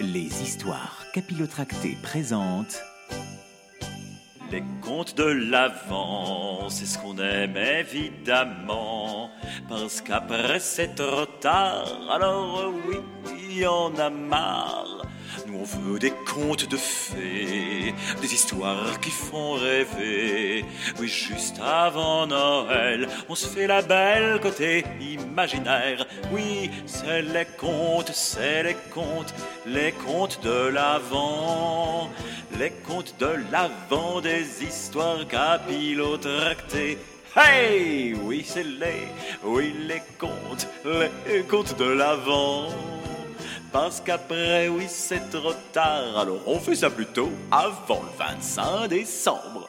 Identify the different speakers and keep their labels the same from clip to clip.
Speaker 1: Les histoires capillotractées présentent
Speaker 2: Les contes de l'avant, c'est ce qu'on aime évidemment. Parce qu'après c'est trop tard, alors oui, il en a marre. Nous on veut des contes de fées, des histoires qui font rêver. Oui, juste avant Noël, on se fait la belle côté imaginaire. Oui, c'est les contes, c'est les contes, les contes de l'avant. Les contes de l'avant, des histoires capillotractées. Hey, oui, c'est les, oui, les contes, les contes de l'avant. Parce qu'après, oui, c'est trop tard. Alors on fait ça plutôt avant le 25 décembre.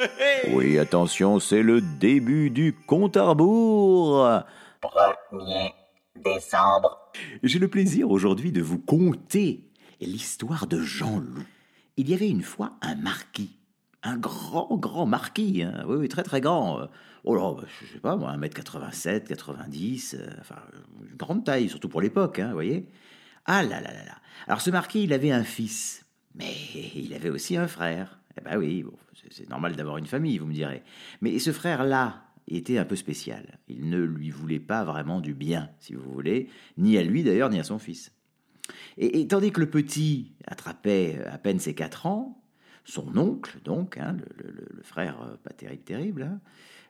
Speaker 1: Oui, attention, c'est le début du compte à rebours.
Speaker 3: 1er décembre.
Speaker 1: J'ai le plaisir aujourd'hui de vous conter l'histoire de Jean-Loup. Il y avait une fois un marquis, un grand, grand marquis, hein. oui, oui, très, très grand. Oh là, bah, je sais pas, moi, 1m87, 90, euh, enfin, une grande taille, surtout pour l'époque, hein, vous voyez. Ah là là là. Alors ce marquis, il avait un fils, mais il avait aussi un frère. Eh ben oui, c'est- normal d'avoir une famille, vous me direz. Mais ce frère-là était un peu spécial. Il ne lui voulait pas vraiment du bien, si vous voulez, ni à lui d'ailleurs, ni à son fils. Et, tandis que le petit attrapait à peine ses quatre ans, son oncle, donc, hein, le, frère euh, pas terrible, terrible, hein,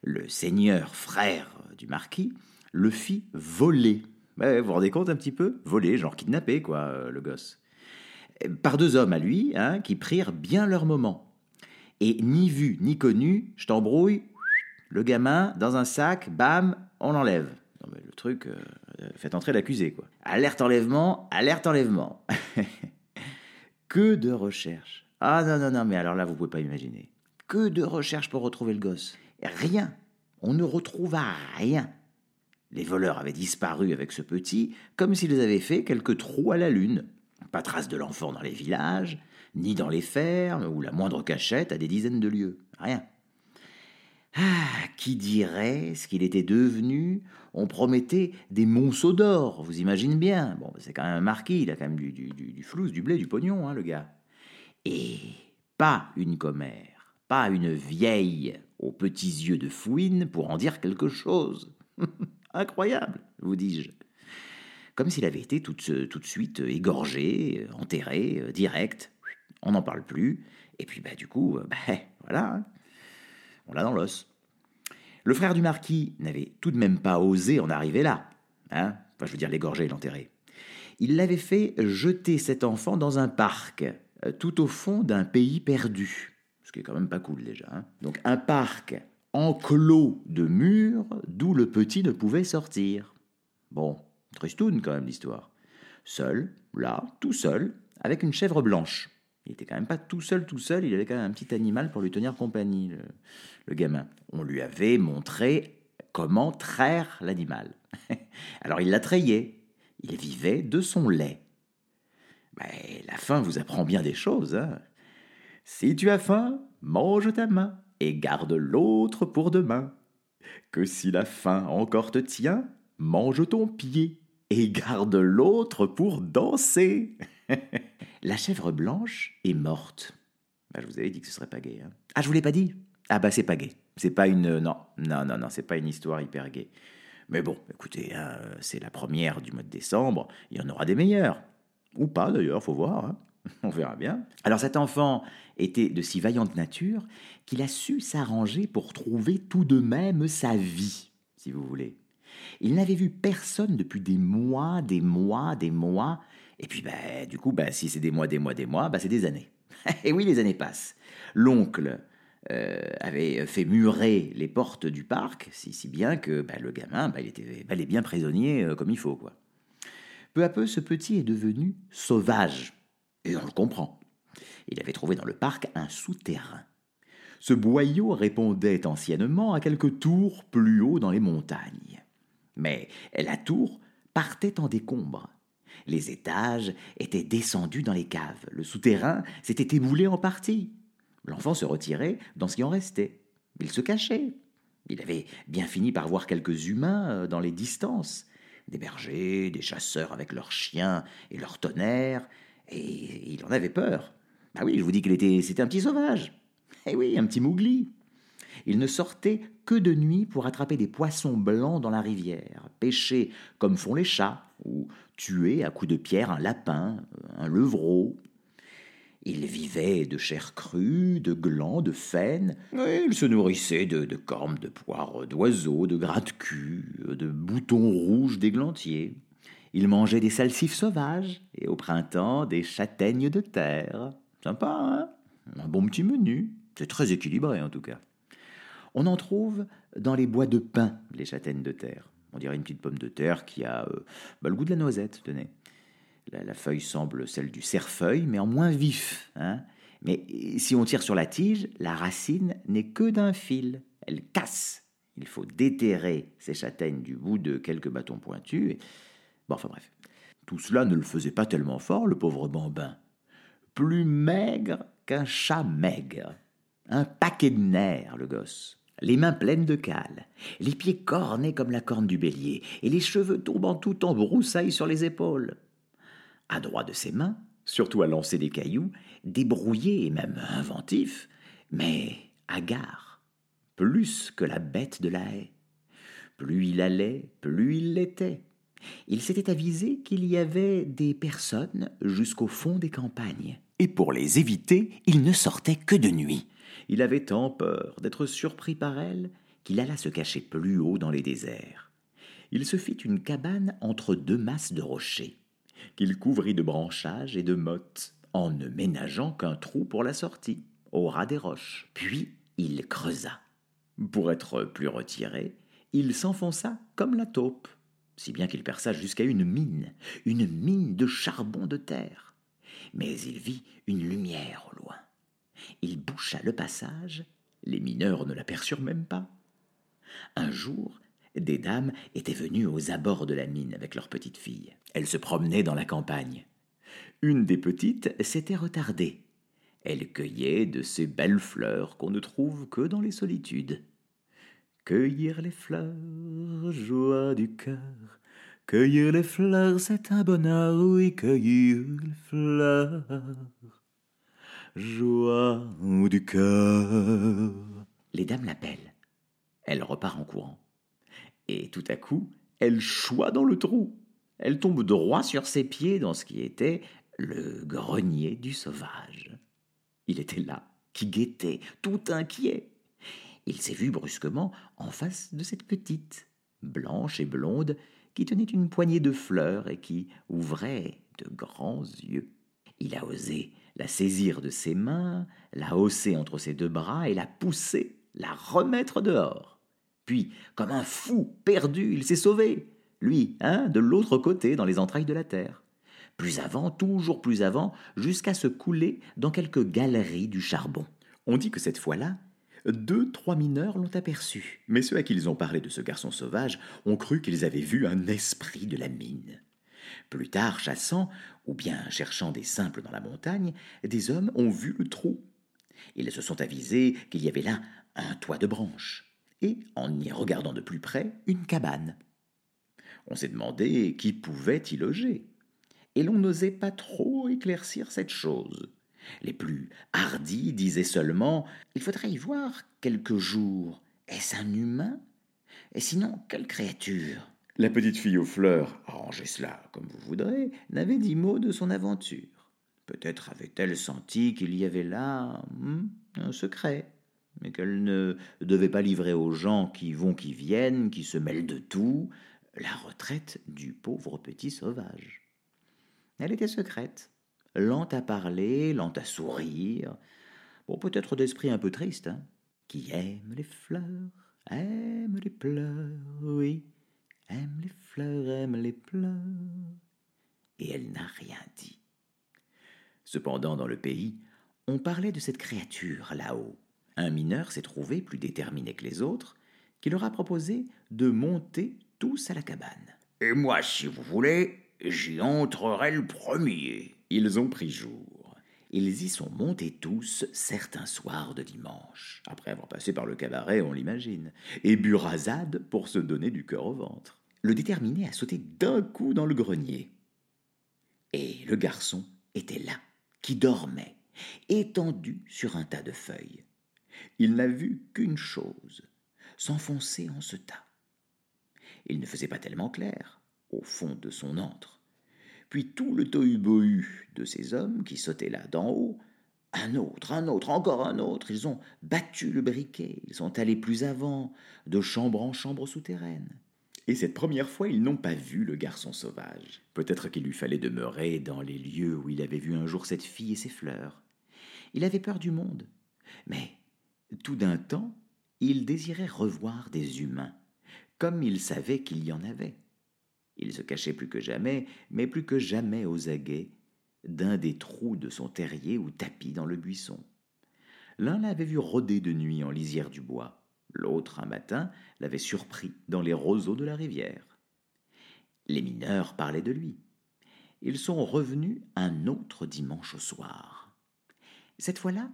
Speaker 1: le seigneur frère euh, du marquis, le fit voler. Vous vous rendez compte un petit peu? Voler, genre kidnapper, quoi, euh, le gosse. Par deux hommes à lui, hein, qui prirent bien leur moment. Et ni vu, ni connu, je t'embrouille, le gamin, dans un sac, bam, on l'enlève. Non mais le truc, euh, euh, faites entrer l'accusé, quoi. Alerte enlèvement, alerte enlèvement. que de recherches. Ah non, non, non, mais alors là, vous pouvez pas imaginer. Que de recherches pour retrouver le gosse. Rien. On ne retrouva rien. Les voleurs avaient disparu avec ce petit, comme s'ils avaient fait quelques trous à la lune. Pas trace de l'enfant dans les villages, ni dans les fermes, ou la moindre cachette à des dizaines de lieues. Rien. Ah, qui dirait ce qu'il était devenu? On promettait des monceaux d'or, vous imaginez bien. Bon, c'est quand même un marquis, il a quand même du, du, du blé, du pognon, hein, le gars. Et pas une commère, pas une vieille aux petits yeux de fouine pour en dire quelque chose. Incroyable, vous dis-je. Comme s'il avait été tout, de- suite égorgé, euh, enterré, euh, direct. On n'en parle plus. Et puis, bah, du coup, euh, bah, voilà. hein. On l'a dans l'os. Le frère du marquis n'avait tout de même pas osé en arriver là. Hein enfin, je veux dire, l'égorger et l'enterrer. Il l'avait fait jeter cet enfant dans un parc, euh, tout au fond d'un pays perdu. Ce qui est quand même pas cool déjà. hein. Donc un parc enclos de murs d'où le petit ne pouvait sortir. Bon, tristoun quand même l'histoire. Seul, là, tout seul, avec une chèvre blanche. Il était quand même pas tout seul, tout seul, il avait quand même un petit animal pour lui tenir compagnie, le, gamin. On lui avait montré comment traire l'animal. Alors il la il vivait de son lait. Mais la faim vous apprend bien des choses. Hein si tu as faim, mange ta main et garde l'autre pour demain. Que si la faim encore te tient, mange ton pied et garde l'autre pour danser. la chèvre blanche est morte. Bah, je vous avais dit que ce serait pas gay. hein. Ah, je vous l'ai pas dit? Ah bah c'est pas gay. C'est pas une... Non, non, non, non, c'est pas une histoire hyper gay. Mais bon, écoutez, hein, c'est la première du mois de décembre, il y en aura des meilleures. Ou pas d'ailleurs, faut voir. hein. On verra bien. Alors cet enfant était de si vaillante nature qu'il a su s'arranger pour trouver tout de même sa vie, si vous voulez. Il n'avait vu personne depuis des mois, des mois, des mois. Et puis, bah, du coup, bah, si c'est des mois, des mois, des mois, bah, c'est des années. Et oui, les années passent. L'oncle euh, avait fait murer les portes du parc, si, si bien que bah, le gamin, bah, il était bel et bien prisonnier euh, comme il faut, quoi. Peu à peu, ce petit est devenu sauvage. Et on le comprend. Il avait trouvé dans le parc un souterrain. Ce boyau répondait anciennement à quelques tours plus haut dans les montagnes. Mais la tour partait en décombres. Les étages étaient descendus dans les caves. Le souterrain s'était éboulé en partie. L'enfant se retirait dans ce qui en restait. Il se cachait. Il avait bien fini par voir quelques humains euh, dans les distances. Des bergers, des chasseurs avec leurs chiens et leurs tonnerres. Et il en avait peur. Ah oui, je vous dis qu'il était, c'était un petit sauvage. Eh oui, un petit mougli. Il ne sortait que de nuit pour attraper des poissons blancs dans la rivière, pêcher comme font les chats, ou tuer à coups de pierre un lapin, un levreau. Il vivait de chair crue, de glands, de faine. il se nourrissait de, cornes, de poires, d'oiseaux, de gratte-cul, de boutons rouges d'églantier. Il mangeait des salsifs sauvages et au printemps des châtaignes de terre. Sympa, hein? Un bon petit menu. C'est très équilibré en tout cas. On en trouve dans les bois de pin, les châtaignes de terre. On dirait une petite pomme de terre qui a euh, bah, le goût de la noisette, tenez. La, feuille semble celle du cerfeuil, mais en moins vif. Hein mais si on tire sur la tige, la racine n'est que d'un fil. Elle casse. Il faut déterrer ces châtaignes du bout de quelques bâtons pointus. Bon, enfin bref. Tout cela ne le faisait pas tellement fort, le pauvre bambin. Plus maigre qu'un chat maigre. Un paquet de nerfs, le gosse. Les mains pleines de cales, les pieds cornés comme la corne du bélier, et les cheveux tombant tout en broussailles sur les épaules. À droit de ses mains, surtout à lancer des cailloux, débrouillé et même inventif, mais hagard, plus que la bête de la haie. Plus il allait, plus il l'était. Il s'était avisé qu'il y avait des personnes jusqu'au fond des campagnes, et pour les éviter, il ne sortait que de nuit. Il avait tant peur d'être surpris par elles qu'il alla se cacher plus haut dans les déserts. Il se fit une cabane entre deux masses de rochers, qu'il couvrit de branchages et de mottes, en ne ménageant qu'un trou pour la sortie, au ras des roches. Puis il creusa. Pour être plus retiré, il s'enfonça comme la taupe, si bien qu'il perça jusqu'à une mine, une mine de charbon de terre. Mais il vit une lumière au loin. Il boucha le passage, les mineurs ne l'aperçurent même pas. Un jour, des dames étaient venues aux abords de la mine avec leurs petites filles. Elles se promenaient dans la campagne. Une des petites s'était retardée. Elle cueillait de ces belles fleurs qu'on ne trouve que dans les solitudes. Cueillir les fleurs, joie du cœur. Cueillir les fleurs, c'est un bonheur, oui, cueillir les fleurs joie du cœur. Les dames l'appellent. Elle repart en courant. Et tout à coup, elle choit dans le trou. Elle tombe droit sur ses pieds dans ce qui était le grenier du sauvage. Il était là, qui guettait, tout inquiet. Il s'est vu brusquement en face de cette petite, blanche et blonde, qui tenait une poignée de fleurs et qui ouvrait de grands yeux. Il a osé la saisir de ses mains, la hausser entre ses deux bras et la pousser, la remettre dehors. Puis, comme un fou perdu, il s'est sauvé, lui, hein, de l'autre côté, dans les entrailles de la terre. Plus avant, toujours plus avant, jusqu'à se couler dans quelques galeries du charbon. On dit que cette fois-là, deux, trois mineurs l'ont aperçu. Mais ceux à qui ils ont parlé de ce garçon sauvage ont cru qu'ils avaient vu un esprit de la mine. Plus tard, chassant, ou bien cherchant des simples dans la montagne, des hommes ont vu le trou. Ils se sont avisés qu'il y avait là un toit de branches, et, en y regardant de plus près, une cabane. On s'est demandé qui pouvait y loger, et l'on n'osait pas trop éclaircir cette chose. Les plus hardis disaient seulement Il faudrait y voir quelques jours. Est-ce un humain? Et sinon, quelle créature? La petite fille aux fleurs, arrangez cela comme vous voudrez, n'avait dit mot de son aventure. Peut-être avait-elle senti qu'il y avait là hmm, un secret, mais qu'elle ne devait pas livrer aux gens qui vont, qui viennent, qui se mêlent de tout, la retraite du pauvre petit sauvage. Elle était secrète, lente à parler, lente à sourire, bon, peut-être d'esprit un peu triste, hein, qui aime les fleurs, aime les pleurs, oui aime les fleurs, aime les pleurs. Et elle n'a rien dit. Cependant, dans le pays, on parlait de cette créature là-haut. Un mineur s'est trouvé plus déterminé que les autres, qui leur a proposé de monter tous à la cabane. Et moi, si vous voulez, j'y entrerai le premier. Ils ont pris jour. Ils y sont montés tous certains soirs de dimanche, après avoir passé par le cabaret, on l'imagine, et bu rasade pour se donner du cœur au ventre le déterminait à sauter d'un coup dans le grenier. Et le garçon était là, qui dormait, étendu sur un tas de feuilles. Il n'a vu qu'une chose, s'enfoncer en ce tas. Il ne faisait pas tellement clair, au fond de son antre. Puis tout le tohu-bohu de ces hommes qui sautaient là d'en haut, un autre, un autre, encore un autre, ils ont battu le briquet, ils sont allés plus avant, de chambre en chambre souterraine. Et cette première fois, ils n'ont pas vu le garçon sauvage. Peut-être qu'il lui fallait demeurer dans les lieux où il avait vu un jour cette fille et ses fleurs. Il avait peur du monde. Mais, tout d'un temps, il désirait revoir des humains, comme il savait qu'il y en avait. Il se cachait plus que jamais, mais plus que jamais aux aguets, d'un des trous de son terrier ou tapis dans le buisson. L'un l'avait vu rôder de nuit en lisière du bois, l'autre, un matin, l'avait surpris dans les roseaux de la rivière. Les mineurs parlaient de lui. Ils sont revenus un autre dimanche au soir. Cette fois-là,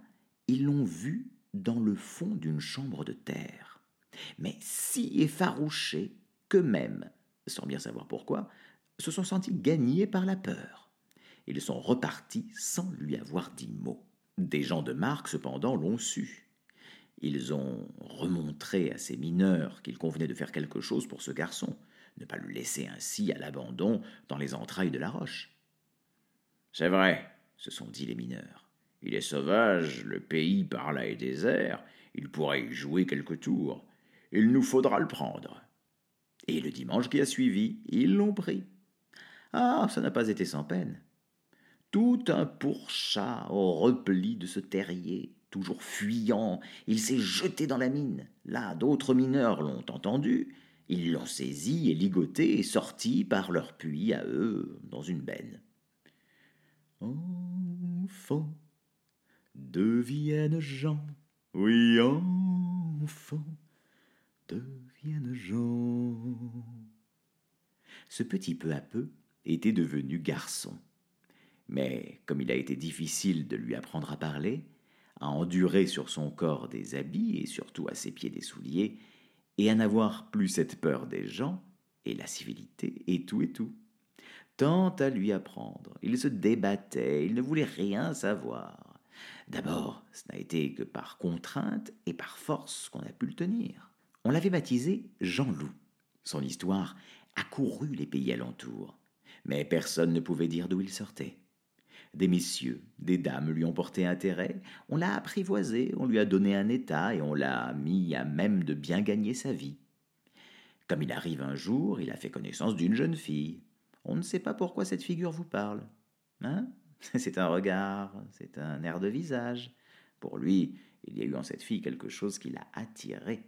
Speaker 1: ils l'ont vu dans le fond d'une chambre de terre, mais si effarouchés qu'eux-mêmes, sans bien savoir pourquoi, se sont sentis gagnés par la peur. Ils sont repartis sans lui avoir dit mot. Des gens de marque, cependant, l'ont su. Ils ont remontré à ces mineurs qu'il convenait de faire quelque chose pour ce garçon, ne pas le laisser ainsi à l'abandon dans les entrailles de la roche. C'est vrai, se sont dit les mineurs. Il est sauvage, le pays par là est désert, il pourrait y jouer quelques tours. Il nous faudra le prendre. Et le dimanche qui a suivi, ils l'ont pris. Ah, ça n'a pas été sans peine. Tout un pourchat au repli de ce terrier, toujours fuyant, il s'est jeté dans la mine. Là, d'autres mineurs l'ont entendu. Ils l'ont saisi et ligoté et sorti par leur puits à eux dans une benne. Enfant, deviennent gens. Oui, enfant, deviennent Ce petit peu à peu était devenu garçon. Mais comme il a été difficile de lui apprendre à parler, à endurer sur son corps des habits et surtout à ses pieds des souliers, et à n'avoir plus cette peur des gens, et la civilité, et tout et tout. Tant à lui apprendre, il se débattait, il ne voulait rien savoir. D'abord, ce n'a été que par contrainte et par force qu'on a pu le tenir. On l'avait baptisé Jean-Loup. Son histoire a couru les pays alentours, mais personne ne pouvait dire d'où il sortait. Des messieurs, des dames lui ont porté intérêt, on l'a apprivoisé, on lui a donné un état et on l'a mis à même de bien gagner sa vie. Comme il arrive un jour, il a fait connaissance d'une jeune fille. On ne sait pas pourquoi cette figure vous parle. Hein? C'est un regard, c'est un air de visage. Pour lui, il y a eu en cette fille quelque chose qui l'a attiré.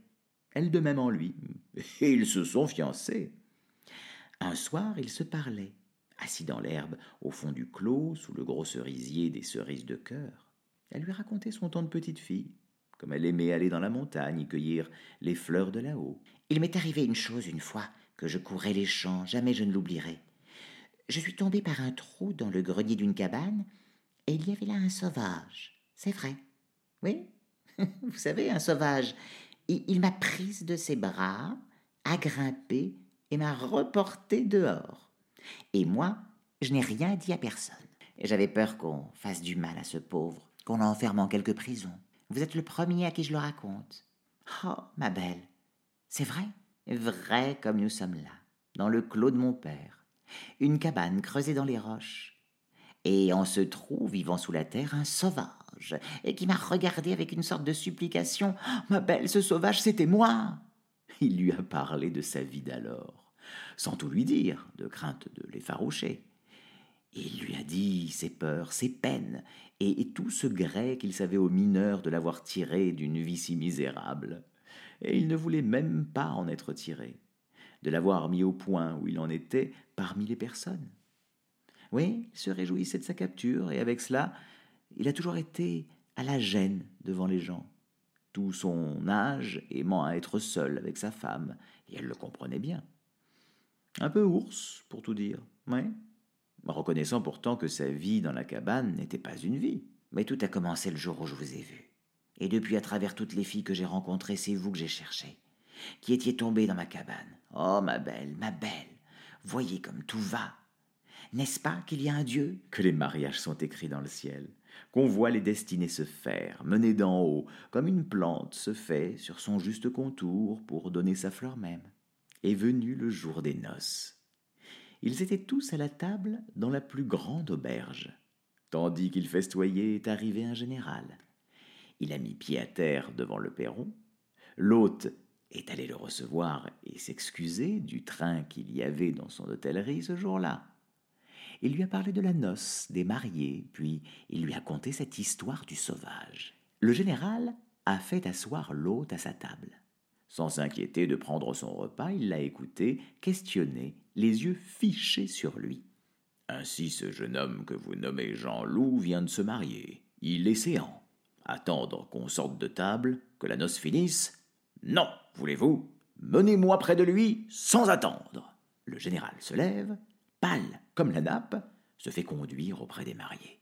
Speaker 1: Elle de même en lui. Et ils se sont fiancés. Un soir, ils se parlaient assis dans l'herbe, au fond du clos, sous le gros cerisier des cerises de cœur. Elle lui racontait son temps de petite fille, comme elle aimait aller dans la montagne y cueillir les fleurs de là-haut. Il m'est arrivé une chose une fois, que je courais les champs, jamais je ne l'oublierai. Je suis tombée par un trou dans le grenier d'une cabane, et il y avait là un sauvage. C'est vrai. Oui, vous savez, un sauvage. Il, m'a prise de ses bras, a grimpé et m'a reportée dehors. Et moi, je n'ai rien dit à personne. J'avais peur qu'on fasse du mal à ce pauvre, qu'on l'enferme en quelque prison. Vous êtes le premier à qui je le raconte. Oh, ma belle, c'est vrai, vrai comme nous sommes là, dans le clos de mon père, une cabane creusée dans les roches. Et en ce trou, vivant sous la terre, un sauvage, et qui m'a regardé avec une sorte de supplication. Ma belle, ce sauvage, c'était moi. Il lui a parlé de sa vie d'alors sans tout lui dire, de crainte de l'effaroucher. Il lui a dit ses peurs, ses peines, et, tout ce gré qu'il savait aux mineurs de l'avoir tiré d'une vie si misérable. Et il ne voulait même pas en être tiré, de l'avoir mis au point où il en était parmi les personnes. Oui, il se réjouissait de sa capture, et avec cela, il a toujours été à la gêne devant les gens. Tout son âge aimant à être seul avec sa femme, et elle le comprenait bien. Un peu ours, pour tout dire, oui. Reconnaissant pourtant que sa vie dans la cabane n'était pas une vie. Mais tout a commencé le jour où je vous ai vu. Et depuis, à travers toutes les filles que j'ai rencontrées, c'est vous que j'ai cherché, qui étiez tombée dans ma cabane. Oh, ma belle, ma belle, voyez comme tout va. N'est-ce pas qu'il y a un Dieu? Que les mariages sont écrits dans le ciel, qu'on voit les destinées se faire, menées d'en haut, comme une plante se fait sur son juste contour pour donner sa fleur même. Est venu le jour des noces. Ils étaient tous à la table dans la plus grande auberge. Tandis qu'il festoyait est arrivé un général. Il a mis pied à terre devant le perron. L'hôte est allé le recevoir et s'excuser du train qu'il y avait dans son hôtellerie ce jour-là. Il lui a parlé de la noce, des mariés, puis il lui a conté cette histoire du sauvage. Le général a fait asseoir l'hôte à sa table. Sans s'inquiéter de prendre son repas, il l'a écouté, questionné, les yeux fichés sur lui. Ainsi ce jeune homme que vous nommez Jean-Loup vient de se marier. Il est séant. Attendre qu'on sorte de table, que la noce finisse? Non, voulez-vous? Menez-moi près de lui sans attendre. Le général se lève, pâle comme la nappe, se fait conduire auprès des mariés.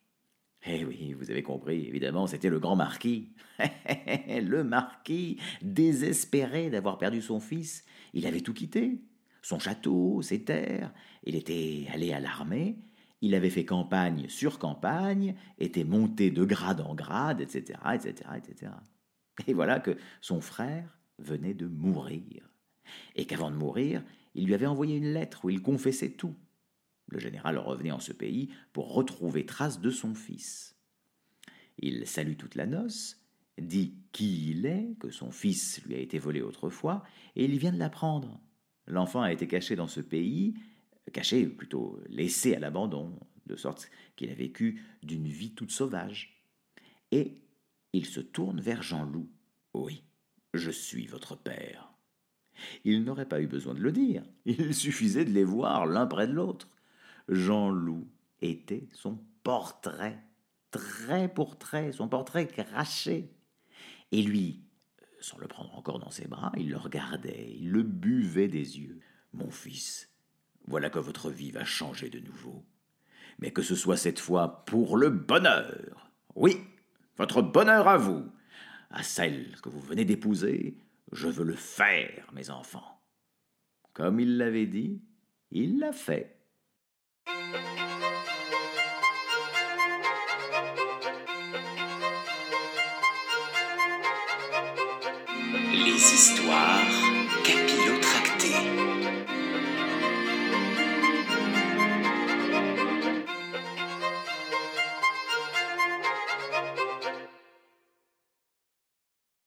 Speaker 1: Eh oui, vous avez compris, évidemment, c'était le grand marquis. le marquis, désespéré d'avoir perdu son fils, il avait tout quitté. Son château, ses terres, il était allé à l'armée, il avait fait campagne sur campagne, était monté de grade en grade, etc., etc., etc. Et voilà que son frère venait de mourir. Et qu'avant de mourir, il lui avait envoyé une lettre où il confessait tout. Le général revenait en ce pays pour retrouver trace de son fils. Il salue toute la noce, dit qui il est, que son fils lui a été volé autrefois, et il vient de l'apprendre. L'enfant a été caché dans ce pays, caché, plutôt laissé à l'abandon, de sorte qu'il a vécu d'une vie toute sauvage. Et il se tourne vers Jean-Loup. Oui, je suis votre père. Il n'aurait pas eu besoin de le dire, il suffisait de les voir l'un près de l'autre. Jean-Loup était son portrait, trait pour trait, son portrait craché. Et lui, sans le prendre encore dans ses bras, il le regardait, il le buvait des yeux. Mon fils, voilà que votre vie va changer de nouveau. Mais que ce soit cette fois pour le bonheur. Oui, votre bonheur à vous. À celle que vous venez d'épouser, je veux le faire, mes enfants. Comme il l'avait dit, il l'a fait. histoires.